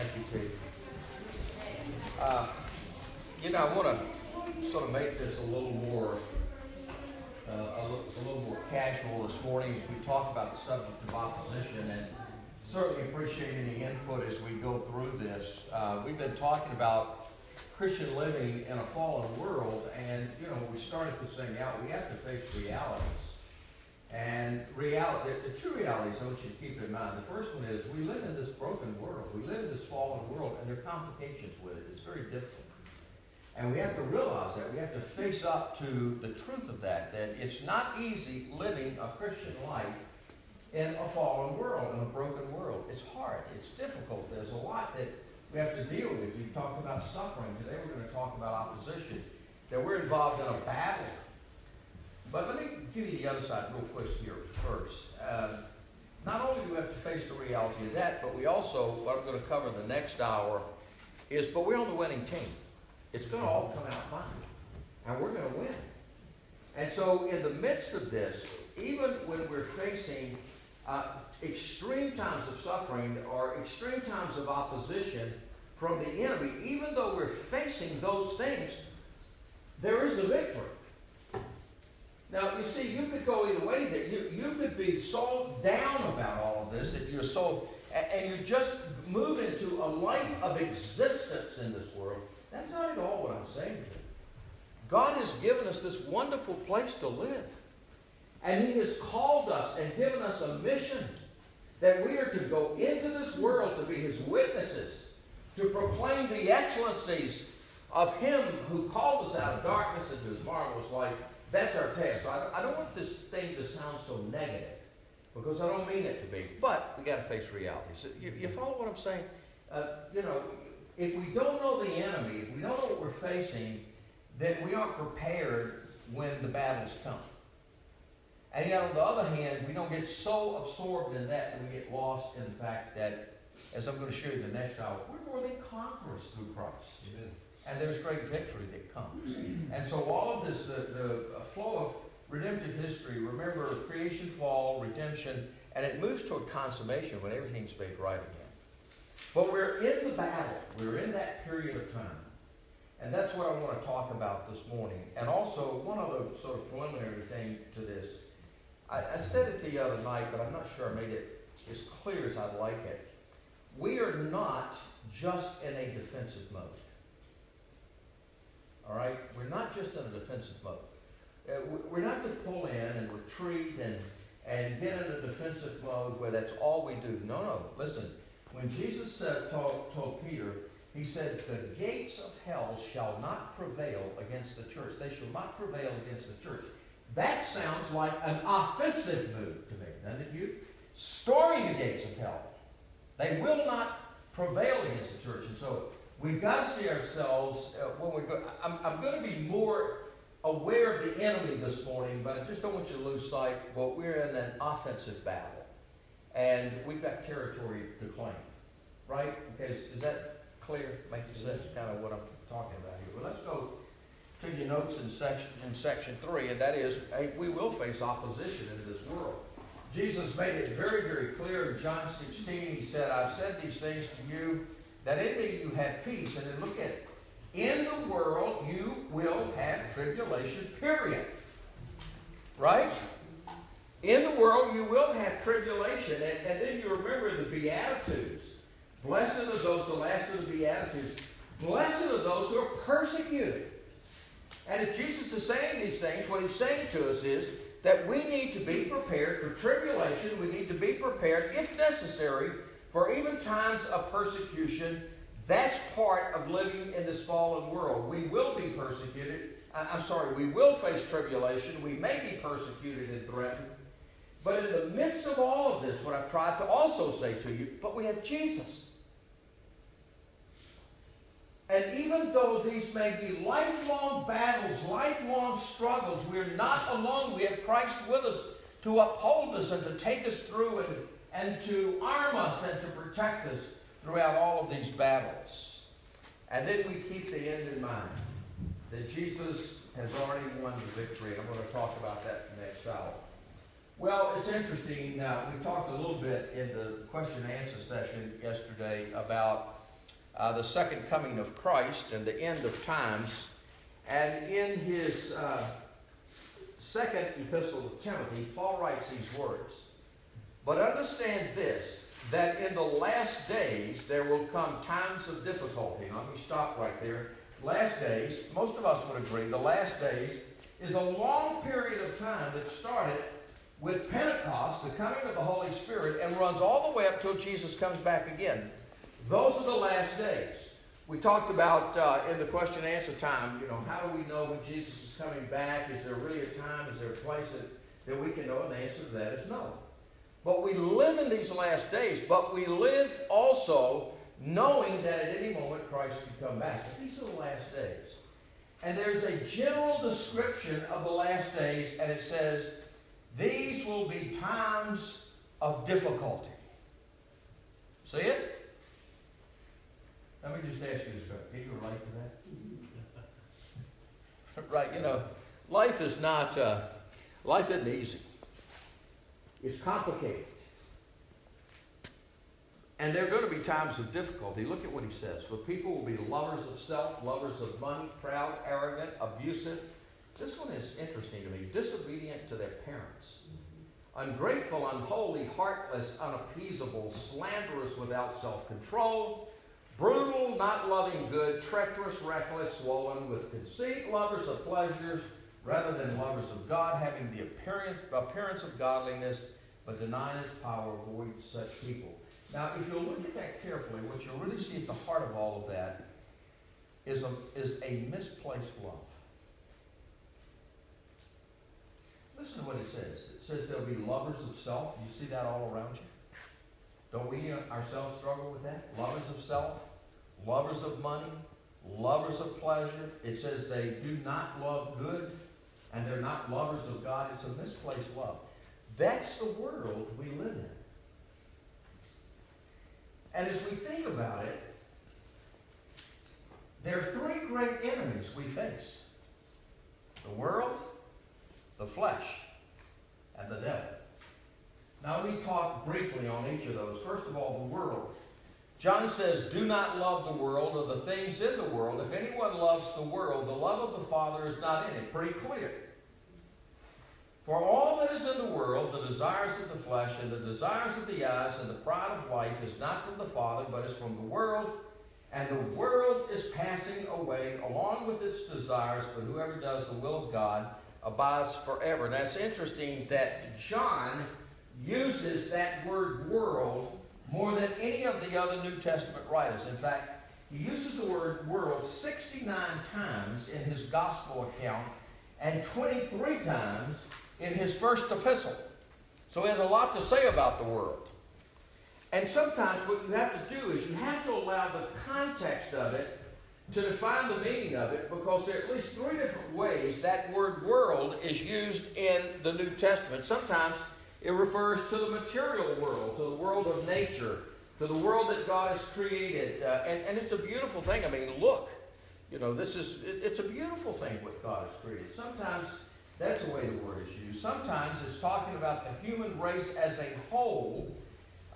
Thank you, T. Uh, you know, I want to sort of make this a little more, uh, a, little, a little more casual this morning as we talk about the subject of opposition, and certainly appreciate any input as we go through this. Uh, we've been talking about Christian living in a fallen world, and you know, when we started this thing out, we have to face realities. And reality, the, true realities I want you to keep in mind. The first one is we live in this broken world. We live in this fallen world, and there are complications with it. It's very difficult. And we have to realize that. We have to face up to the truth of that, that it's not easy living a Christian life in a fallen world, in a broken world. It's hard. It's difficult. There's a lot that we have to deal with. We talked about suffering. Today we're going to talk about opposition. That we're involved in a battle but let me give you the other side real quick here first. Uh, not only do we have to face the reality of that, but we also, what I'm going to cover the next hour, is but we're on the winning team. It's going to all come out fine. And we're going to win. And so, in the midst of this, even when we're facing uh, extreme times of suffering or extreme times of opposition from the enemy, even though we're facing those things, there is a victory. Now, you see, you could go either way. That you, you could be so down about all of this that you're so, and you just move into a life of existence in this world. That's not at all what I'm saying to you. God has given us this wonderful place to live. And He has called us and given us a mission that we are to go into this world to be His witnesses, to proclaim the excellencies of Him who called us out of darkness into His marvelous light that's our task. So I, I don't want this thing to sound so negative because I don't mean it to be. But we got to face realities. You, you, follow what I'm saying? Uh, you know, if we don't know the enemy, if we don't know what we're facing, then we aren't prepared when the battles come. And yet, on the other hand, we don't get so absorbed in that that we get lost in the fact that, as I'm going to show you in the next hour, we're more than conquerors through Christ. Amen and there's great victory that comes. And so all of this, the, the flow of redemptive history, remember creation, fall, redemption, and it moves toward consummation when everything's made right again. But we're in the battle. We're in that period of time. And that's what I want to talk about this morning. And also, one other sort of preliminary thing to this. I, I said it the other night, but I'm not sure I made it as clear as I'd like it. We are not just in a defensive mode. All right? We're not just in a defensive mode. Uh, we're not to pull in and retreat and, and get in a defensive mode where that's all we do. No, no. Listen, when Jesus said, told, told Peter, he said, The gates of hell shall not prevail against the church. They shall not prevail against the church. That sounds like an offensive move to me, doesn't it, you? Storming the gates of hell. They will not prevail against the church. And so we've got to see ourselves uh, when we go. I'm, I'm going to be more aware of the enemy this morning, but I just don't want you to lose sight. But we're in an offensive battle, and we've got territory to claim, right? Okay, is, is that clear? Makes sense, kind of what I'm talking about here. Well, let's go to your notes in section in section three, and that is, hey, we will face opposition in this world. Jesus made it very, very clear in John 16. He said, "I've said these things to you." That in me you have peace. And then look at it. In the world you will have tribulation, period. Right? In the world you will have tribulation. And, and then you remember the Beatitudes. Blessed are those, the last of the Beatitudes. Blessed are those who are persecuted. And if Jesus is saying these things, what he's saying to us is that we need to be prepared for tribulation. We need to be prepared, if necessary, for even times of persecution, that's part of living in this fallen world. We will be persecuted. I'm sorry, we will face tribulation. We may be persecuted and threatened. But in the midst of all of this, what I've tried to also say to you, but we have Jesus. And even though these may be lifelong battles, lifelong struggles, we're not alone. We have Christ with us to uphold us and to take us through and and to arm us and to protect us throughout all of these battles. And then we keep the end in mind that Jesus has already won the victory. I'm going to talk about that next hour. Well, it's interesting. Uh, we talked a little bit in the question and answer session yesterday about uh, the second coming of Christ and the end of times. And in his uh, second epistle to Timothy, Paul writes these words But understand this, that in the last days there will come times of difficulty. Now, let me stop right there. Last days, most of us would agree, the last days is a long period of time that started with Pentecost, the coming of the Holy Spirit, and runs all the way up till Jesus comes back again. Those are the last days. We talked about uh, in the question and answer time, you know, how do we know when Jesus is coming back? Is there really a time? Is there a place that, that we can know? And the answer to that is no. But we live in these last days, but we live also knowing that at any moment Christ could come back. These are the last days. And there's a general description of the last days, and it says, These will be times of difficulty. See it? Let me just ask you this question. Can you relate to that? right, you know, life is not, uh, life isn't easy. It's complicated. And there are going to be times of difficulty. Look at what he says. For people will be lovers of self, lovers of money, proud, arrogant, abusive. This one is interesting to me. Disobedient to their parents. Mm-hmm. Ungrateful, unholy, heartless, unappeasable, slanderous, without self control, brutal, not loving good, treacherous, reckless, swollen with conceit, lovers of pleasures rather than lovers of God, having the appearance, appearance of godliness, but denying its power, avoid such people. Now, if you look at that carefully, what you'll really see at the heart of all of that is a, is a misplaced love. Listen to what it says. It says there'll be lovers of self. You see that all around you? Don't we uh, ourselves struggle with that? Lovers of self, lovers of money, lovers of pleasure. It says they do not love good and they're not lovers of God. It's a misplaced love. That's the world we live in. And as we think about it, there are three great enemies we face the world, the flesh, and the devil. Now, let me talk briefly on each of those. First of all, the world. John says, Do not love the world or the things in the world. If anyone loves the world, the love of the Father is not in it. Pretty clear. For all that is in the world, the desires of the flesh and the desires of the eyes and the pride of life is not from the Father, but is from the world. And the world is passing away along with its desires, but whoever does the will of God abides forever. Now it's interesting that John uses that word world more than any of the other New Testament writers. In fact, he uses the word world 69 times in his gospel account and 23 times in his first epistle. So he has a lot to say about the world. And sometimes what you have to do is you have to allow the context of it to define the meaning of it because there are at least three different ways that word world is used in the New Testament. Sometimes it refers to the material world, to the world of nature, to the world that God has created. Uh, and, and it's a beautiful thing. I mean, look, you know, this is, it, it's a beautiful thing what God has created. Sometimes that's the way the word is used. Sometimes it's talking about the human race as a whole,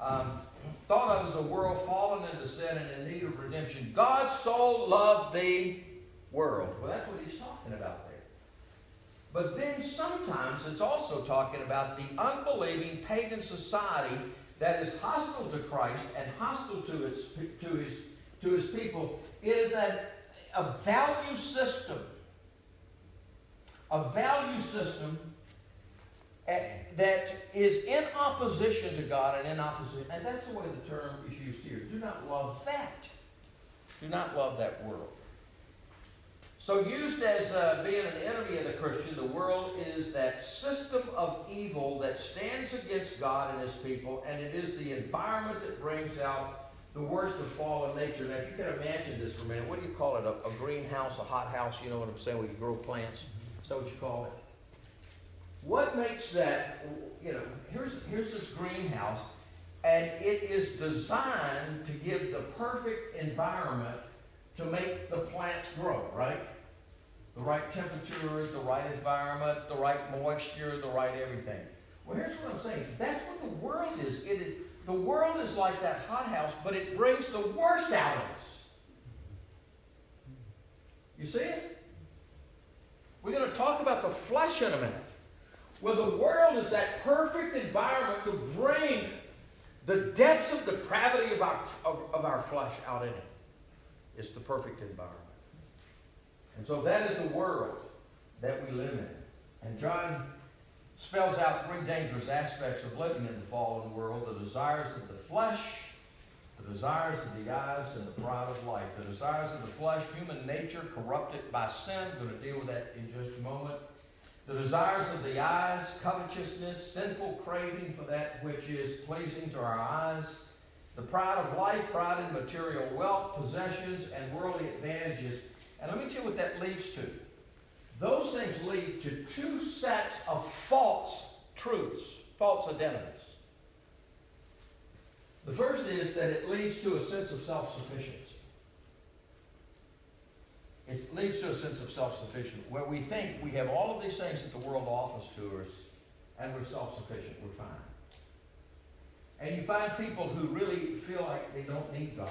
um, thought of as a world fallen into sin and in need of redemption. God so loved the world. Well, that's what he's talking about. But then sometimes it's also talking about the unbelieving pagan society that is hostile to Christ and hostile to, its, to, his, to his people. It is a, a value system a value system eh, that is in opposition to God and in opposition. And that's the way the term is used here. Do not love that. Do not love that world. So, used as uh, being an enemy of the Christian, the world is that system of evil that stands against God and His people, and it is the environment that brings out the worst of fallen nature. Now, if you can imagine this for a minute, what do you call it? A, a greenhouse, a hothouse, you know what I'm saying, where you grow plants? Is that what you call it? What makes that, you know, here's, here's this greenhouse, and it is designed to give the perfect environment to make the plants grow, right? The right temperature, the right environment, the right moisture, the right everything. Well, here's what I'm saying. That's what the world is. It is the world is like that hothouse, but it brings the worst out of us. You see it? We're going to talk about the flesh in a minute. Well, the world is that perfect environment to bring the depths of depravity of our, of, of our flesh out in it. It's the perfect environment. And so that is the world that we live in. And John spells out three dangerous aspects of living in the fallen world the desires of the flesh, the desires of the eyes, and the pride of life. The desires of the flesh, human nature corrupted by sin. I'm going to deal with that in just a moment. The desires of the eyes, covetousness, sinful craving for that which is pleasing to our eyes. The pride of life, pride in material wealth, possessions, and worldly advantages. And let me tell you what that leads to. Those things lead to two sets of false truths, false identities. The first is that it leads to a sense of self sufficiency. It leads to a sense of self sufficiency where we think we have all of these things that the world offers to us and we're self sufficient, we're fine. And you find people who really feel like they don't need God.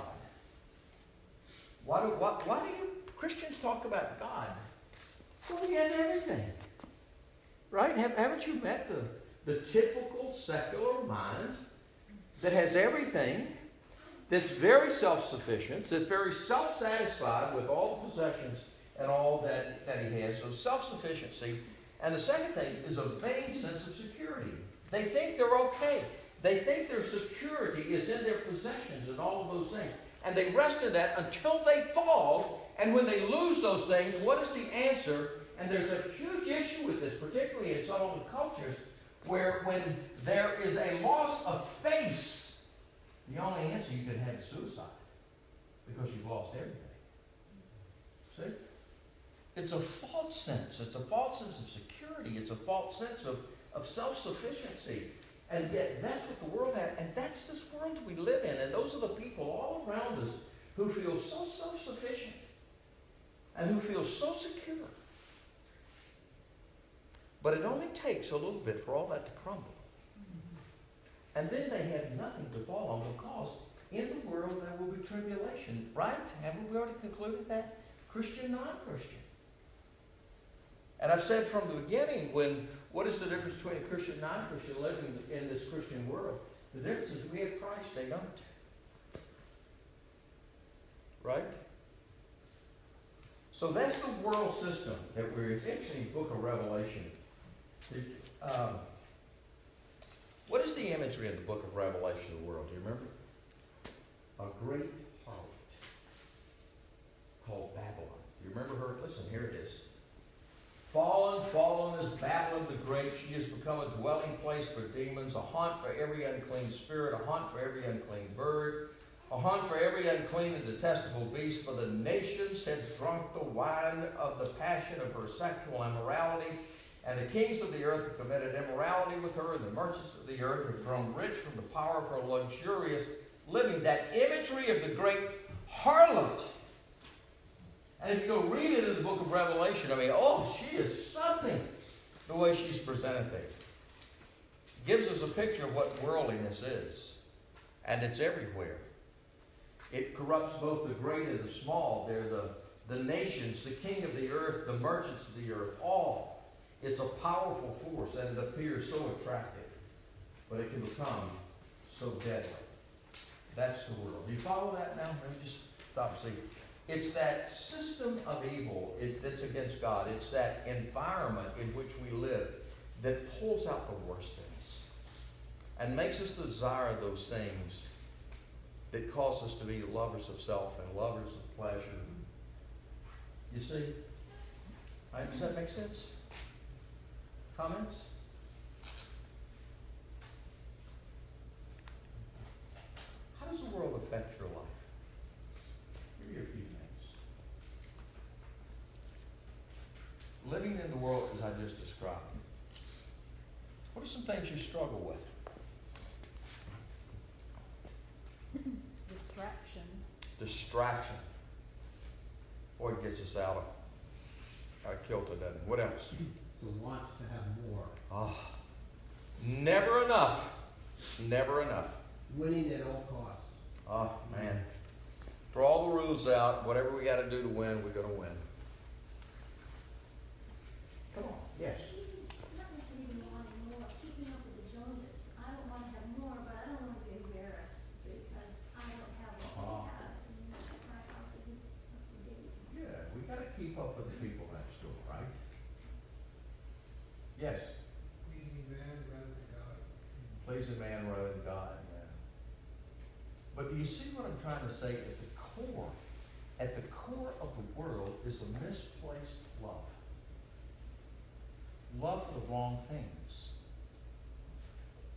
Why do, why, why do you Christians talk about God? Well, we have everything. Right? Have, haven't you met the, the typical secular mind that has everything, that's very self sufficient, that's very self satisfied with all the possessions and all that, that he has? So, self sufficiency. And the second thing is a vain sense of security. They think they're okay. They think their security is in their possessions and all of those things. And they rest in that until they fall. And when they lose those things, what is the answer? And there's a huge issue with this, particularly in some of the cultures, where when there is a loss of face, the only answer you can have is suicide because you've lost everything. See? It's a false sense. It's a false sense of security. It's a false sense of, of self sufficiency. And yet, that's what the world has. And that's this world we live in. And those are the people all around us who feel so self sufficient and who feel so secure. But it only takes a little bit for all that to crumble. And then they have nothing to fall on because in the world there will be tribulation. Right? Haven't we already concluded that? Christian, non Christian. And I've said from the beginning, when what is the difference between a Christian and non-Christian living in this Christian world? The difference is we have Christ, they don't. Right? So that's the world system that we're. It's interesting. Book of Revelation. Um, what is the imagery in the Book of Revelation of the world? Do you remember? A great harlot called Babylon. Do you remember her? Listen, here it is. Fallen, fallen is Babylon the Great. She has become a dwelling place for demons, a haunt for every unclean spirit, a haunt for every unclean bird, a haunt for every unclean and detestable beast. For the nations have drunk the wine of the passion of her sexual immorality, and the kings of the earth have committed immorality with her, and the merchants of the earth have grown rich from the power of her luxurious living. That imagery of the great harlot and if you go read it in the book of Revelation, I mean, oh, she is something the way she's presented there. Gives us a picture of what worldliness is. And it's everywhere. It corrupts both the great and the small. They're the, the nations, the king of the earth, the merchants of the earth, all. It's a powerful force and it appears so attractive. But it can become so deadly. That's the world. Do you follow that now? Let me just stop and see. It's that system of evil that's against God. It's that environment in which we live that pulls out the worst things and makes us desire those things that cause us to be lovers of self and lovers of pleasure. You see? Right? Does that make sense? Comments? How does the world affect your life? Give you a few things. living in the world as I just described, what are some things you struggle with? distraction. Boy, it gets us out of, out of kilter, doesn't it? What else? The want to have more. Oh, never enough. Never enough. Winning at all costs. Oh, man. Throw all the rules out. Whatever we got to do to win, we're going to win. Come on. Yes. Yes, Pleasing man rather than God. please a man rather than God, yeah. But do you see what I'm trying to say? At the core, at the core of the world is a misplaced love. Love for the wrong things.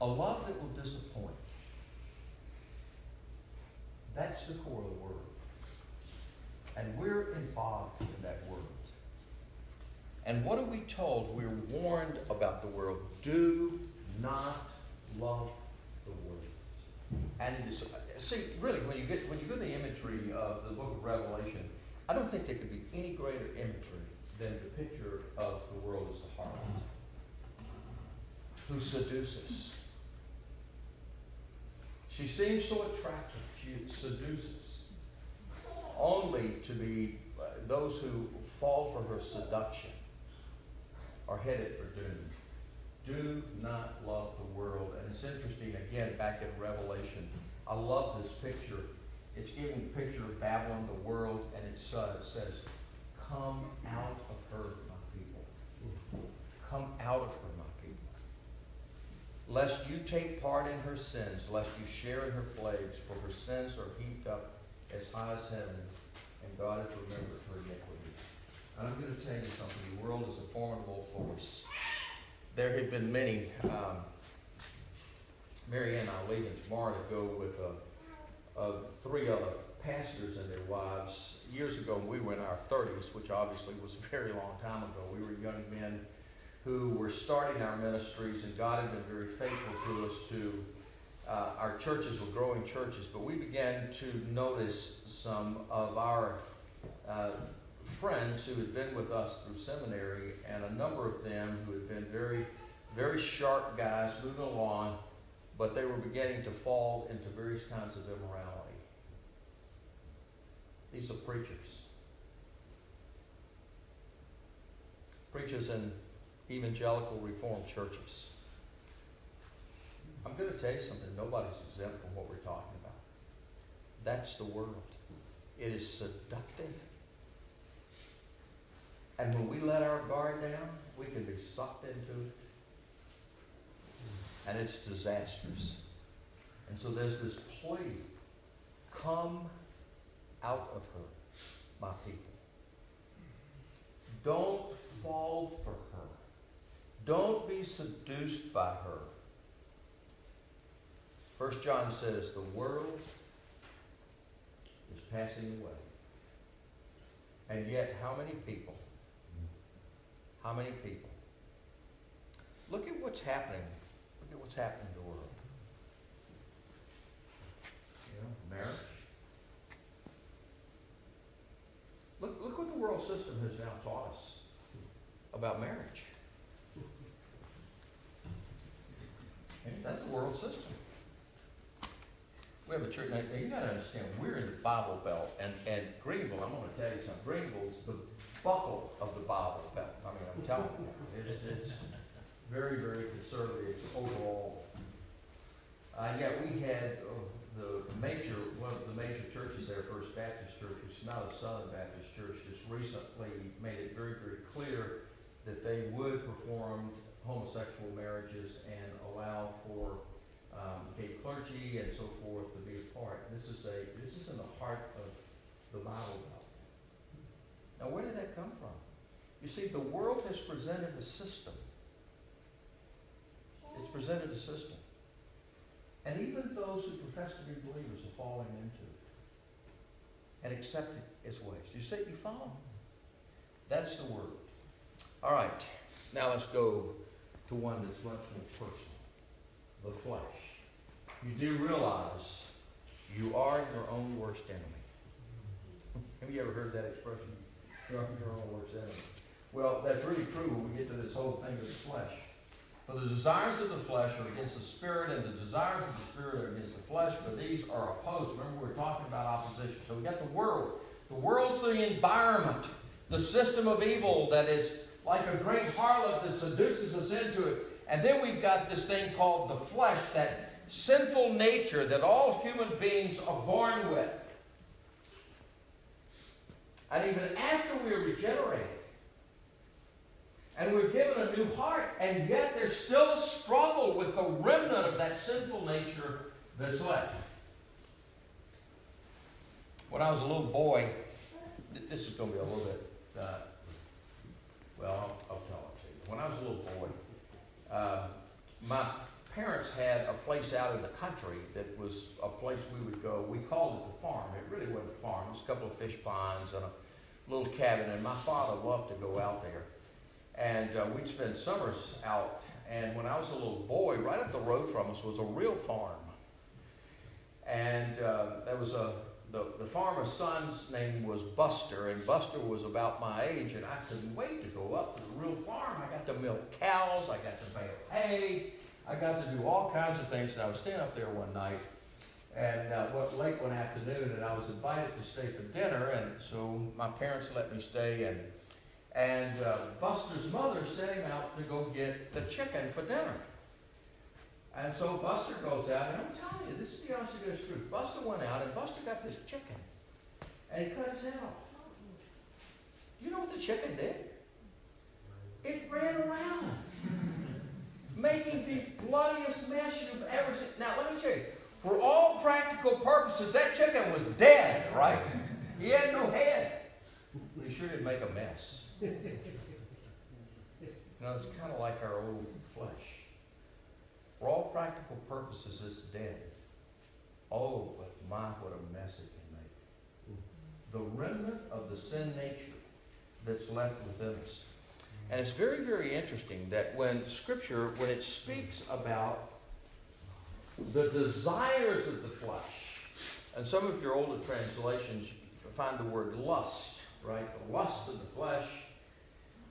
A love that will disappoint. That's the core of the world. And we're involved in that world. And what are we told? We're warned about the world. Do not love the world. And it is, see, really, when you get when you get the imagery of the book of Revelation, I don't think there could be any greater imagery than the picture of the world as the harlot who seduces. She seems so attractive. She seduces, only to be uh, those who fall for her seduction are headed for doom. Do not love the world. And it's interesting, again, back in Revelation, I love this picture. It's giving a picture of Babylon, the world, and it's, uh, it says, Come out of her, my people. Come out of her, my people. Lest you take part in her sins, lest you share in her plagues, for her sins are heaped up as high as heaven, and God has remembered her iniquity. And I'm going to tell you something. The world is a formidable force. There have been many. Um, Mary and I are leaving tomorrow to go with uh, uh, three other pastors and their wives. Years ago, we were in our 30s, which obviously was a very long time ago. We were young men who were starting our ministries, and God had been very faithful to us. To uh, our churches were growing churches, but we began to notice some of our uh, friends who had been with us through seminary, and a number of them who had been very, very sharp guys moving along, but they were beginning to fall into various kinds of immorality. These are preachers. Preachers in evangelical reformed churches. I'm going to tell you something. Nobody's exempt from what we're talking about. That's the world. It is seductive. And when we let our guard down, we can be sucked into it. And it's disastrous. And so there's this plea come out of her, my people. Don't fall for her. Don't be seduced by her. First John says the world is passing away. And yet, how many people? How many people? Look at what's happening. Look at what's happening in the world. You know, marriage. Look, look what the world system has now taught us about marriage. That's the world system. We have a church, now, you gotta understand, we're in the Bible Belt, and, and Greenville, I'm gonna tell you something, Greenville's the buckle of the Bible Belt. I mean, I'm telling you, it's, it's very, very conservative overall. Uh, yet we had uh, the major, one of the major churches there, First Baptist Church, which is not a Southern Baptist church, just recently made it very, very clear that they would perform homosexual marriages and allow for um, gay clergy and so forth to be a part. This is a this is in the heart of the Bible Belt. Now, where did that come from? You see, the world has presented a system. It's presented a system. And even those who profess to be believers are falling into it and accepting its ways. You see, you follow? That's the word. All right, now let's go to one that's much more personal the flesh. You do realize you are your own worst enemy. Have you ever heard that expression? Worst enemy. Well, that's really true when we get to this whole thing of the flesh. For the desires of the flesh are against the spirit, and the desires of the spirit are against the flesh, for these are opposed. Remember, we we're talking about opposition. So we got the world. The world's the environment, the system of evil that is like a great harlot that seduces us into it. And then we've got this thing called the flesh, that sinful nature that all human beings are born with. And even after we're regenerated, and we're given a new heart, and yet there's still a struggle with the remnant of that sinful nature that's left. When I was a little boy, this is going to be a little bit, uh, well, I'll, tell it to you. When I was a little boy, uh, my parents had a place out in the country that was a place we would go. We called it the farm. It really wasn't a farm. It was a couple of fish ponds and a little cabin, and my father loved to go out there. And uh, we'd spend summers out. And when I was a little boy, right up the road from us was a real farm. And uh, there was a the, the farmer's son's name was Buster, and Buster was about my age, and I couldn't wait to go up to the real farm. I got to milk cows, I got to bale hay, I got to do all kinds of things. And I was staying up there one night, and uh, what late one afternoon, and I was invited to stay for dinner, and so my parents let me stay, and and uh, Buster's mother sent him out to go get the chicken for dinner. And so Buster goes out, and I'm telling you, this is the honest goodness truth. Buster went out, and Buster got this chicken, and he cut his. Do you know what the chicken did? It ran around, making the bloodiest mess you've ever seen. Now, let me tell you, for all practical purposes, that chicken was dead, right? He had no head. But he sure did make a mess. Know, it's kind of like our old flesh. For all practical purposes, it's dead. Oh, but my, what a mess it can make. The remnant of the sin nature that's left within us. And it's very, very interesting that when Scripture, when it speaks about the desires of the flesh, and some of your older translations find the word lust, right? The lust of the flesh.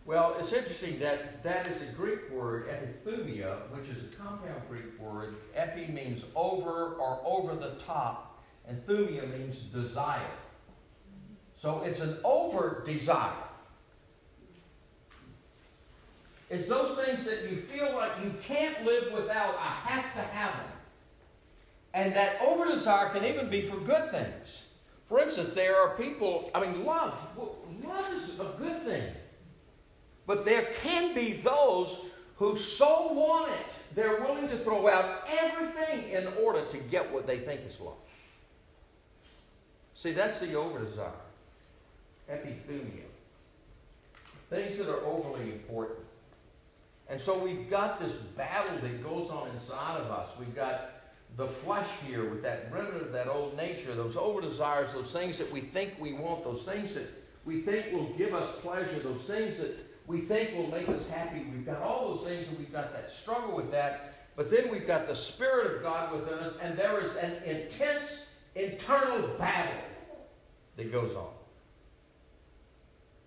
Well, it's interesting that that is a Greek word, epithumia, which is a compound Greek word. Epi means over or over the top, and thumia means desire. So it's an over desire. It's those things that you feel like you can't live without, I have to have them. And that over desire can even be for good things. For instance, there are people, I mean, love. Love is a good thing. But there can be those who so want it, they're willing to throw out everything in order to get what they think is love. See, that's the over desire. Epithumia. Things that are overly important. And so we've got this battle that goes on inside of us. We've got the flesh here with that remnant of that old nature, those over desires, those things that we think we want, those things that we think will give us pleasure, those things that we think will make us happy. We've got all those things, and we've got that struggle with that. But then we've got the Spirit of God within us, and there is an intense internal battle that goes on.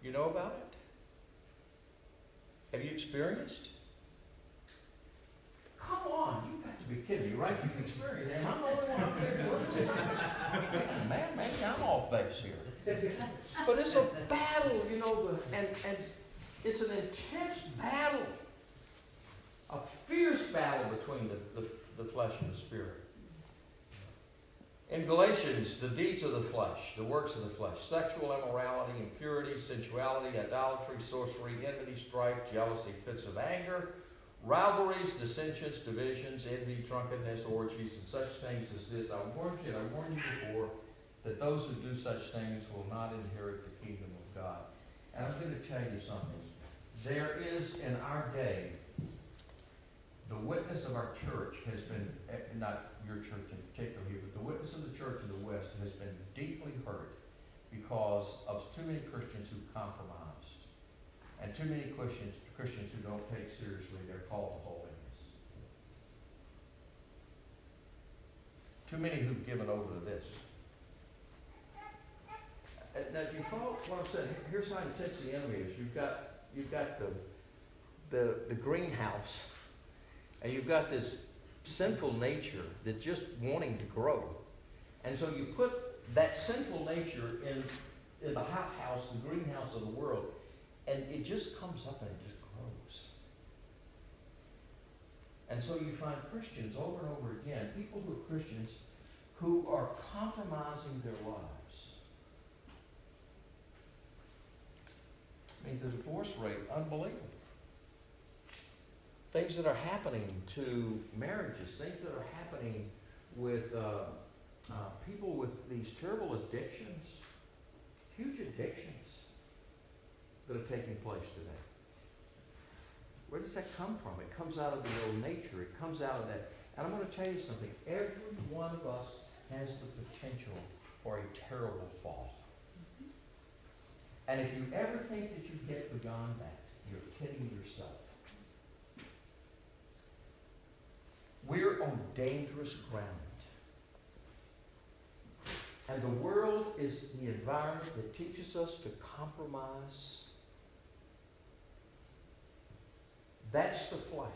You know about it? Have you experienced? Come on, you've got to be kidding me, right? You've experienced it. I'm the only one up there. Man, maybe I'm off base here. But it's a battle, you know, and, and it's an intense battle, a fierce battle between the, the, the flesh and the spirit. In Galatians, the deeds of the flesh, the works of the flesh, sexual immorality, impurity, sensuality, idolatry, sorcery, enmity, strife, jealousy, fits of anger, rivalries, dissensions, divisions, envy, drunkenness, orgies, and such things as this. I warned you, and I warned you before, that those who do such things will not inherit the kingdom of God. And I'm going to tell you something. There is in our day, the witness of our church has been, eh, not your church in particular here, but the witness of the church in the West has been deeply hurt because of too many Christians who've compromised and too many Christians, Christians who don't take seriously their call to holiness. Too many who've given over to this. Uh, Now, you follow what I'm saying? Here's how intense the enemy is. You've got, you've got the, the, the greenhouse, and you've got this sinful nature that's just wanting to grow. And so you put that sinful nature in, in the hothouse, the greenhouse of the world, and it just comes up and it just grows. And so you find Christians over and over again, people who are Christians, who are compromising their lives. I mean, the divorce rate, unbelievable. Things that are happening to marriages, things that are happening with uh, uh, people with these terrible addictions, huge addictions that are taking place today. Where does that come from? It comes out of the old nature. It comes out of that. And I'm going to tell you something. Every one of us has the potential for a terrible fall. And if you ever think that you get beyond that, you're kidding yourself. We're on dangerous ground. And the world is the environment that teaches us to compromise. That's the flesh.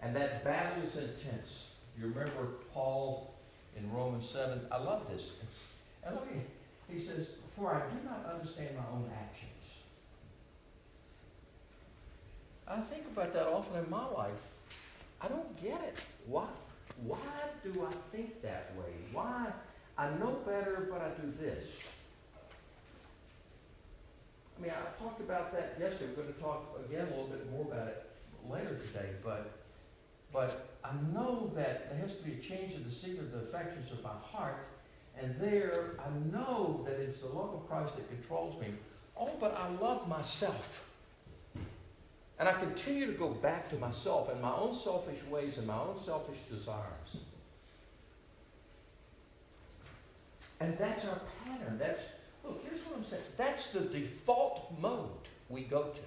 And that battle is intense. You remember Paul in Romans 7? I love this. And look, he says, For I do not understand my own actions. I think about that often in my life. I don't get it. Why? Why do I think that way? Why? I know better, but I do this. I mean, I talked about that yesterday. We're going to talk again a little bit more about it later today, but but I know that there has to be a change in the secret of the affections of my heart, and there I know that it's the love of Christ that controls me. Oh, but I love myself. And I continue to go back to myself and my own selfish ways and my own selfish desires. And that's our pattern. That's look, here's what I'm saying. That's the default mode we go to.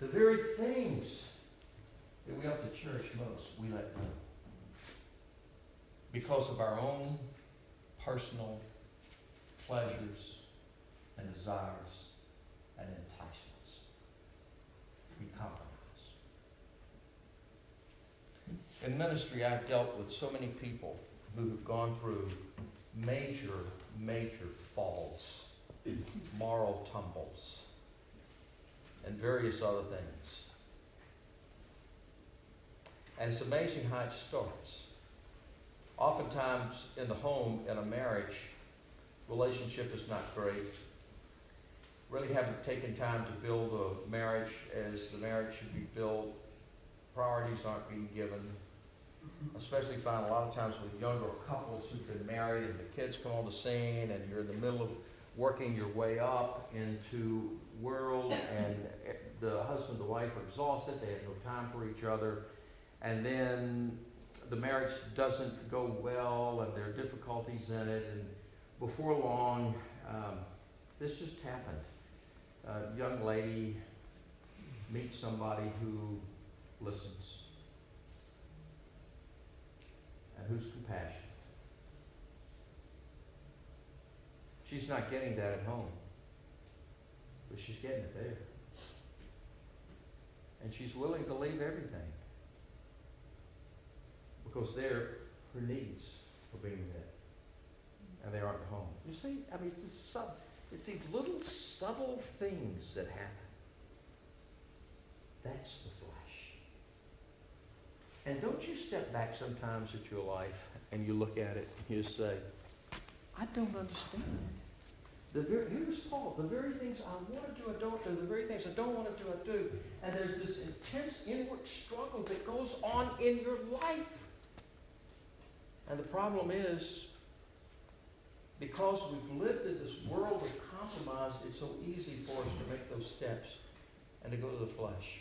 The very things that we ought to cherish most, we let go. Because of our own personal pleasures and desires and enticements. Compromise. In ministry, I've dealt with so many people who have gone through major, major falls, moral tumbles, and various other things. And it's amazing how it starts. Oftentimes, in the home, in a marriage, relationship is not great. Really haven't taken time to build a marriage as the marriage should be built. Priorities aren't being given. Especially find a lot of times with younger couples who've been married and the kids come on the scene and you're in the middle of working your way up into world and the husband and the wife are exhausted, they have no time for each other, and then the marriage doesn't go well and there are difficulties in it, and before long, um, this just happened. Young lady meets somebody who listens and who's compassionate. She's not getting that at home, but she's getting it there. And she's willing to leave everything because there her needs are being met and they aren't at home. You see, I mean, it's, just sub, it's these little subtle things that happen. That's the flesh. And don't you step back sometimes at your life and you look at it and you say, I don't understand. The very, here's Paul. The very things I want to do, I don't do. The very things I don't want to do, I do. And there's this intense inward struggle that goes on in your life. And the problem is, because we've lived in this world of compromise, it's so easy for us to make those steps and to go to the flesh.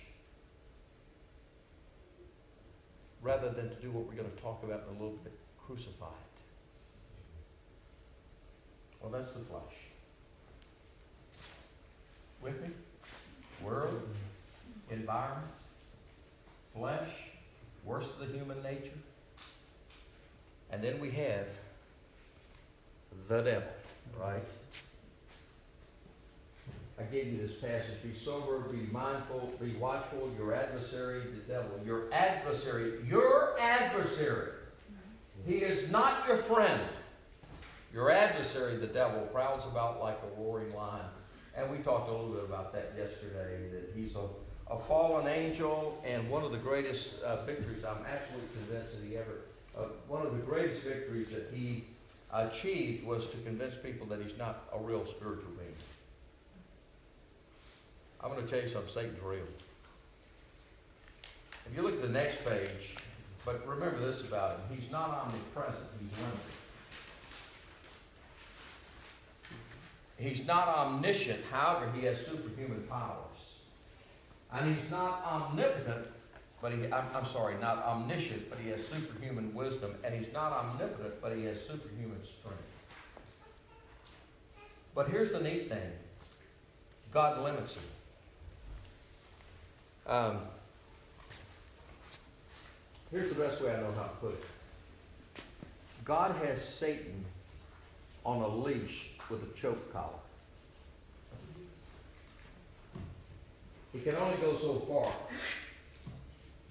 Rather than to do what we're going to talk about in a little bit crucify it. Well, that's the flesh. With me? World, environment, flesh, worst of the human nature. And then we have the devil, right? I gave you this passage. Be sober, be mindful, be watchful. Your adversary, the devil. Your adversary, your adversary. He is not your friend. Your adversary, the devil, prowls about like a roaring lion. And we talked a little bit about that yesterday, that he's a, a fallen angel, and one of the greatest uh, victories, I'm absolutely convinced that he ever, uh, one of the greatest victories that he achieved was to convince people that he's not a real spiritual being. I'm going to tell you something, Satan's real. If you look at the next page, but remember this about him, he's not omnipresent, he's limited. He's not omniscient, however, he has superhuman powers. And he's not omnipotent, but he, I'm, I'm sorry, not omniscient, but he has superhuman wisdom. And he's not omnipotent, but he has superhuman strength. But here's the neat thing God limits him. Um, here's the best way I know how to put it God has Satan on a leash with a choke collar. He can only go so far.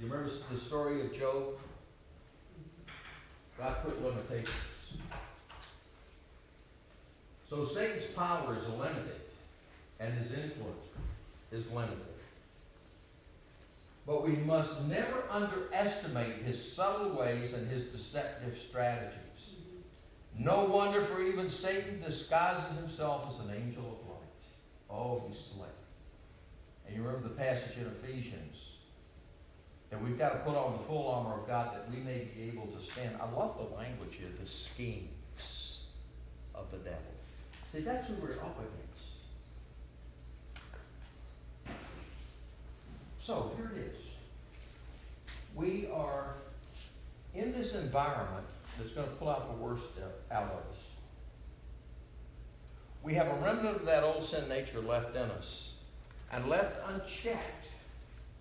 You remember the story of Job? God put limitations. So Satan's power is limited, and his influence is limited. But we must never underestimate his subtle ways and his deceptive strategies. No wonder, for even Satan disguises himself as an angel of light. Oh, he's slick. And you remember the passage in Ephesians that we've got to put on the full armor of God that we may be able to stand. I love the language here, the schemes of the devil. See, that's who we're up against. So here it is. We are in this environment that's going to pull out the worst out of us. We have a remnant of that old sin nature left in us, and left unchecked,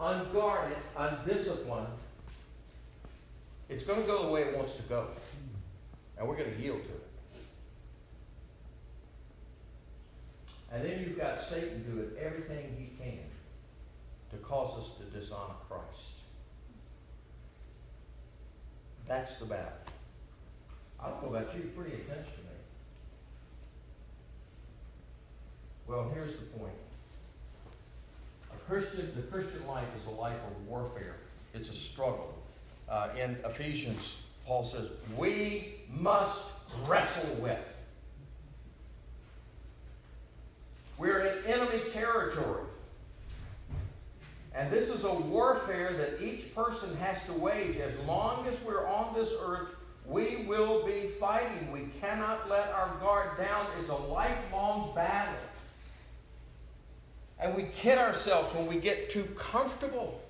unguarded, undisciplined, it's going to go the way it wants to go. And we're going to yield to it. And then you've got Satan doing everything he can to cause us to dishonor Christ. That's the battle. I don't know about you, pretty intense to me. Well, here's the point. Christian, the Christian life is a life of warfare. It's a struggle. Uh, in Ephesians, Paul says, we must wrestle with. We're in enemy territory. And this is a warfare that each person has to wage. As long as we're on this earth, we will be fighting. We cannot let our guard down. It's a lifelong battle. And we kid ourselves when we get too comfortable.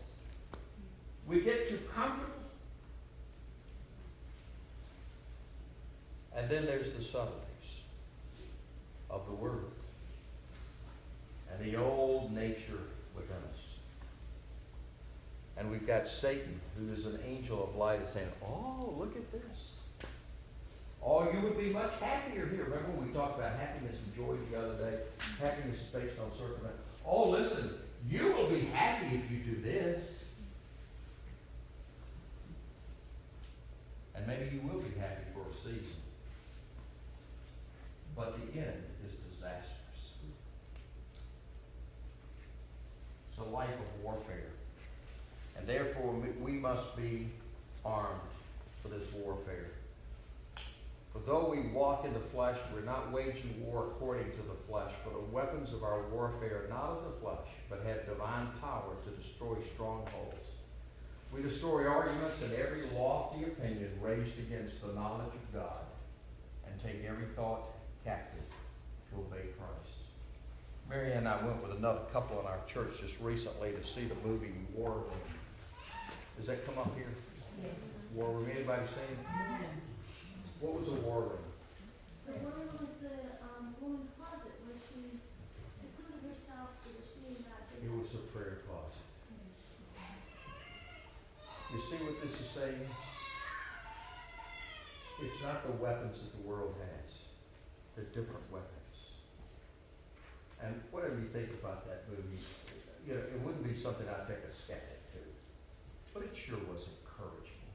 We get too comfortable. And then there's the subtleties of the Word and the old nature within us. And we've got Satan, who is an angel of light, is saying, Oh, look at this. Oh, you would be much happier here. Remember when we talked about happiness and joy the other day? Happiness is based on circumstance. Oh, listen, you will be happy if you do this. And maybe you will be happy for a season. But the end is disastrous. It's a life of warfare. And therefore, we must be armed for this warfare. For though we walk in the flesh, we're not waging war according to the flesh. For the weapons of our warfare are not of the flesh, but have divine power to destroy strongholds. We destroy arguments and every lofty opinion raised against the knowledge of God, and take every thought captive to obey Christ. Mary and I went with another couple in our church just recently to see the movie War Room. Does that come up here? Yes. War Room. Anybody seen? Yes. What was a war room? The war room was the, um, woman's closet where she secluded herself so that she not. It was a prayer closet. You see what this is saying? It's not the weapons that the world has. They're different weapons. And whatever you think about that movie, you know, it wouldn't be something I'd take a skeptic to. But it sure was encouraging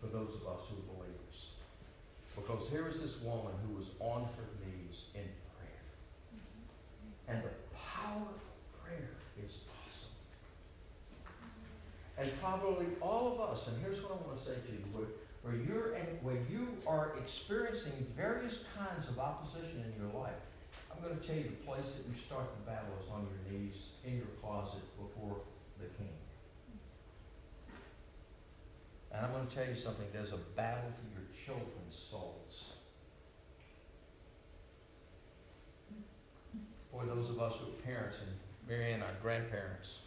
for those of us who are believers. Because here is this woman who was on her knees in prayer. And the power of prayer is awesome. And probably all of us, and here's what I want to say to you, where, where you're you are experiencing various kinds of opposition in your life, I'm going to tell you the place that you start the battle is on your knees in your closet before the king. And I'm going to tell you something. There's a battle for your children's souls. Boy, those of us who are parents and Mary and I, our grandparents,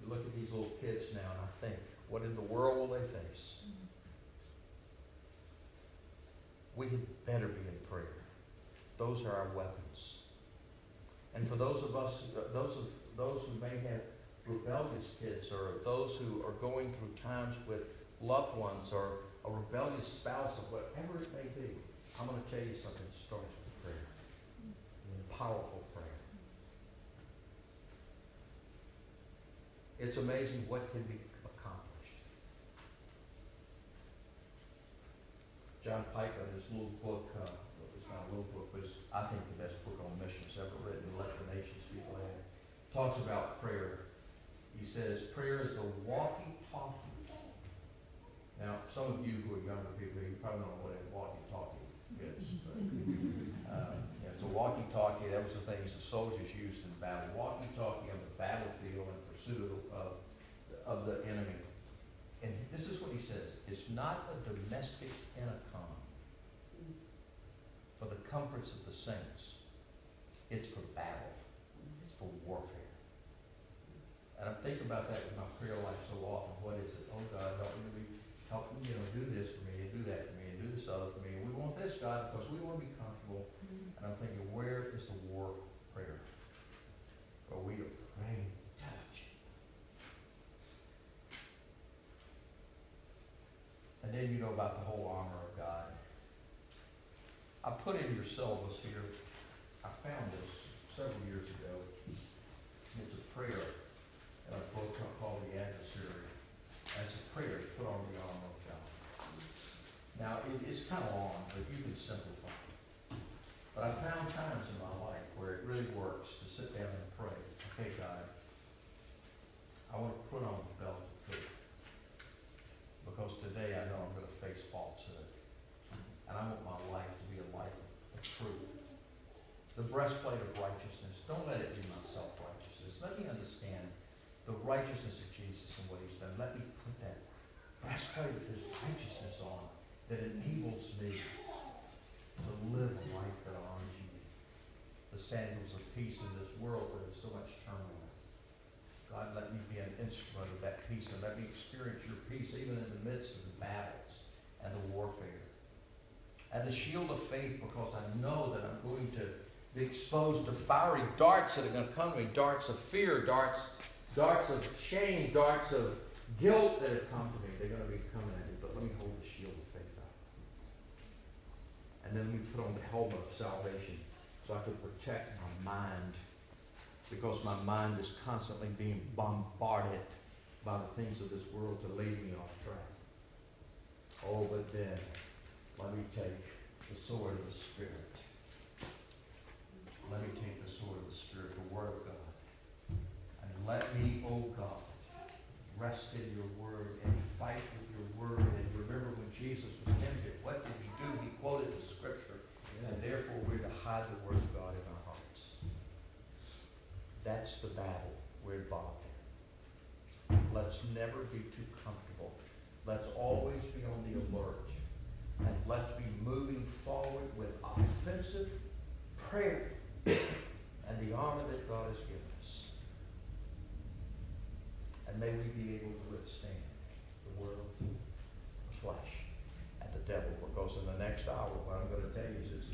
you look at these little kids now and I think, what in the world will they face? We had better be in prayer. Those are our weapons. And for those of us, those of those who may have rebellious kids or those who are going through times with loved ones or a rebellious spouse or whatever it may be, I'm going to tell you something that starts with prayer. Powerful prayer. It's amazing what can be accomplished. John Piper, his little book, uh, it's not a little book, but I think, the best book on missions ever written, Let the Nations Be Glad, talks about prayer. He says, prayer is the walkie-talkie. Now, some of you who are younger people, you probably don't know what a walkie-talkie is. But, uh, it's a walkie-talkie. That was the things the soldiers used in battle. Walkie-talkie on the battlefield in pursuit of, of the enemy. And this is what he says. It's not a domestic intercom for the comforts of the saints. It's for battle. It's for warfare. And I'm thinking about that in my prayer life so often. What is it? Oh God, help me to be, help me, you know, do this for me and do that for me and do this other for me. And we want this, God, because we want to be comfortable. Mm-hmm. And I'm thinking, where is the war prayer? Where we are praying, touch. And then you know about the whole armor of God. I put in your syllabus here, I found this several years ago. It's a prayer a book called The Adversary. as a prayer to put on the armor of God. Now, it, it's kind of long, but you can simplify it. But I found times in my life where it really works to sit down and pray. Okay, God, I want to put on the belt of truth. Because today I know I'm going to face falsehood. And I want my life to be a life of truth. The breastplate of righteousness. Don't let it be my self-righteousness. Let me understand the righteousness of Jesus and what he's done. Let me put that breastplate of his righteousness on that enables me to live a life that honors you. The sandals of peace in this world where there's so much turmoil. God, let me be an instrument of that peace and let me experience your peace even in the midst of the battles and the warfare. And the shield of faith because I know that I'm going to be exposed to fiery darts that are going to come to me, darts of fear, darts, darts of shame, darts of guilt that have come to me. They're going to be coming at me, but let me hold the shield of faith up. And then we put on the helmet of salvation so I can protect my mind because my mind is constantly being bombarded by the things of this world to lead me off track. Oh, but then let me take the sword of the Spirit. Let me take the sword of the Spirit, the Word of God. Let me, oh God, rest in your Word and fight with your Word. And remember when Jesus was tempted, what did he do? He quoted the Scripture. And therefore we're to hide the Word of God in our hearts. That's the battle we're involved in. Let's never be too comfortable. Let's always be on the alert. And let's be moving forward with offensive prayer and the armor that God has given us. And may we be able to withstand the world, the flesh, and the devil. Because in the next hour, what I'm going to tell you is.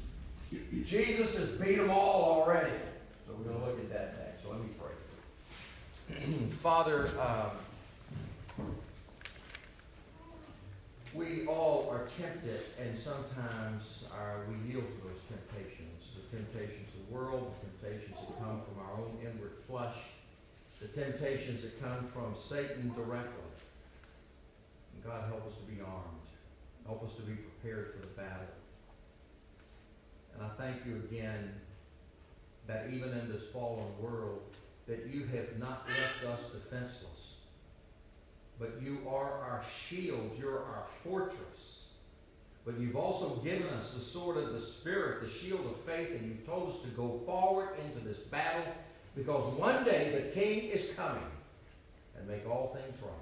Jesus has beat them all already. So we're going to look at that next. So let me pray. Father, um, we all are tempted, and sometimes our, we yield to those temptations. The temptations of the world, the temptations that come from our own inward flesh, the temptations that come from Satan directly. And God help us to be armed. Help us to be prepared for the battle. And I thank you again that even in this fallen world, that you have not left us defenseless. But you are our shield, you're our fortress. But you've also given us the sword of the Spirit, the shield of faith, and you've told us to go forward into this battle because one day the King is coming and make all things right.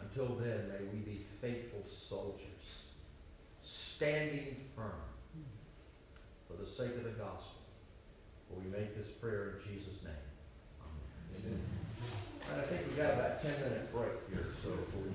Until then, may we be faithful soldiers, standing firm for the sake of the gospel. For we make this prayer in Jesus' name. Amen. Amen. And I think we've got about ten minutes break here, so before we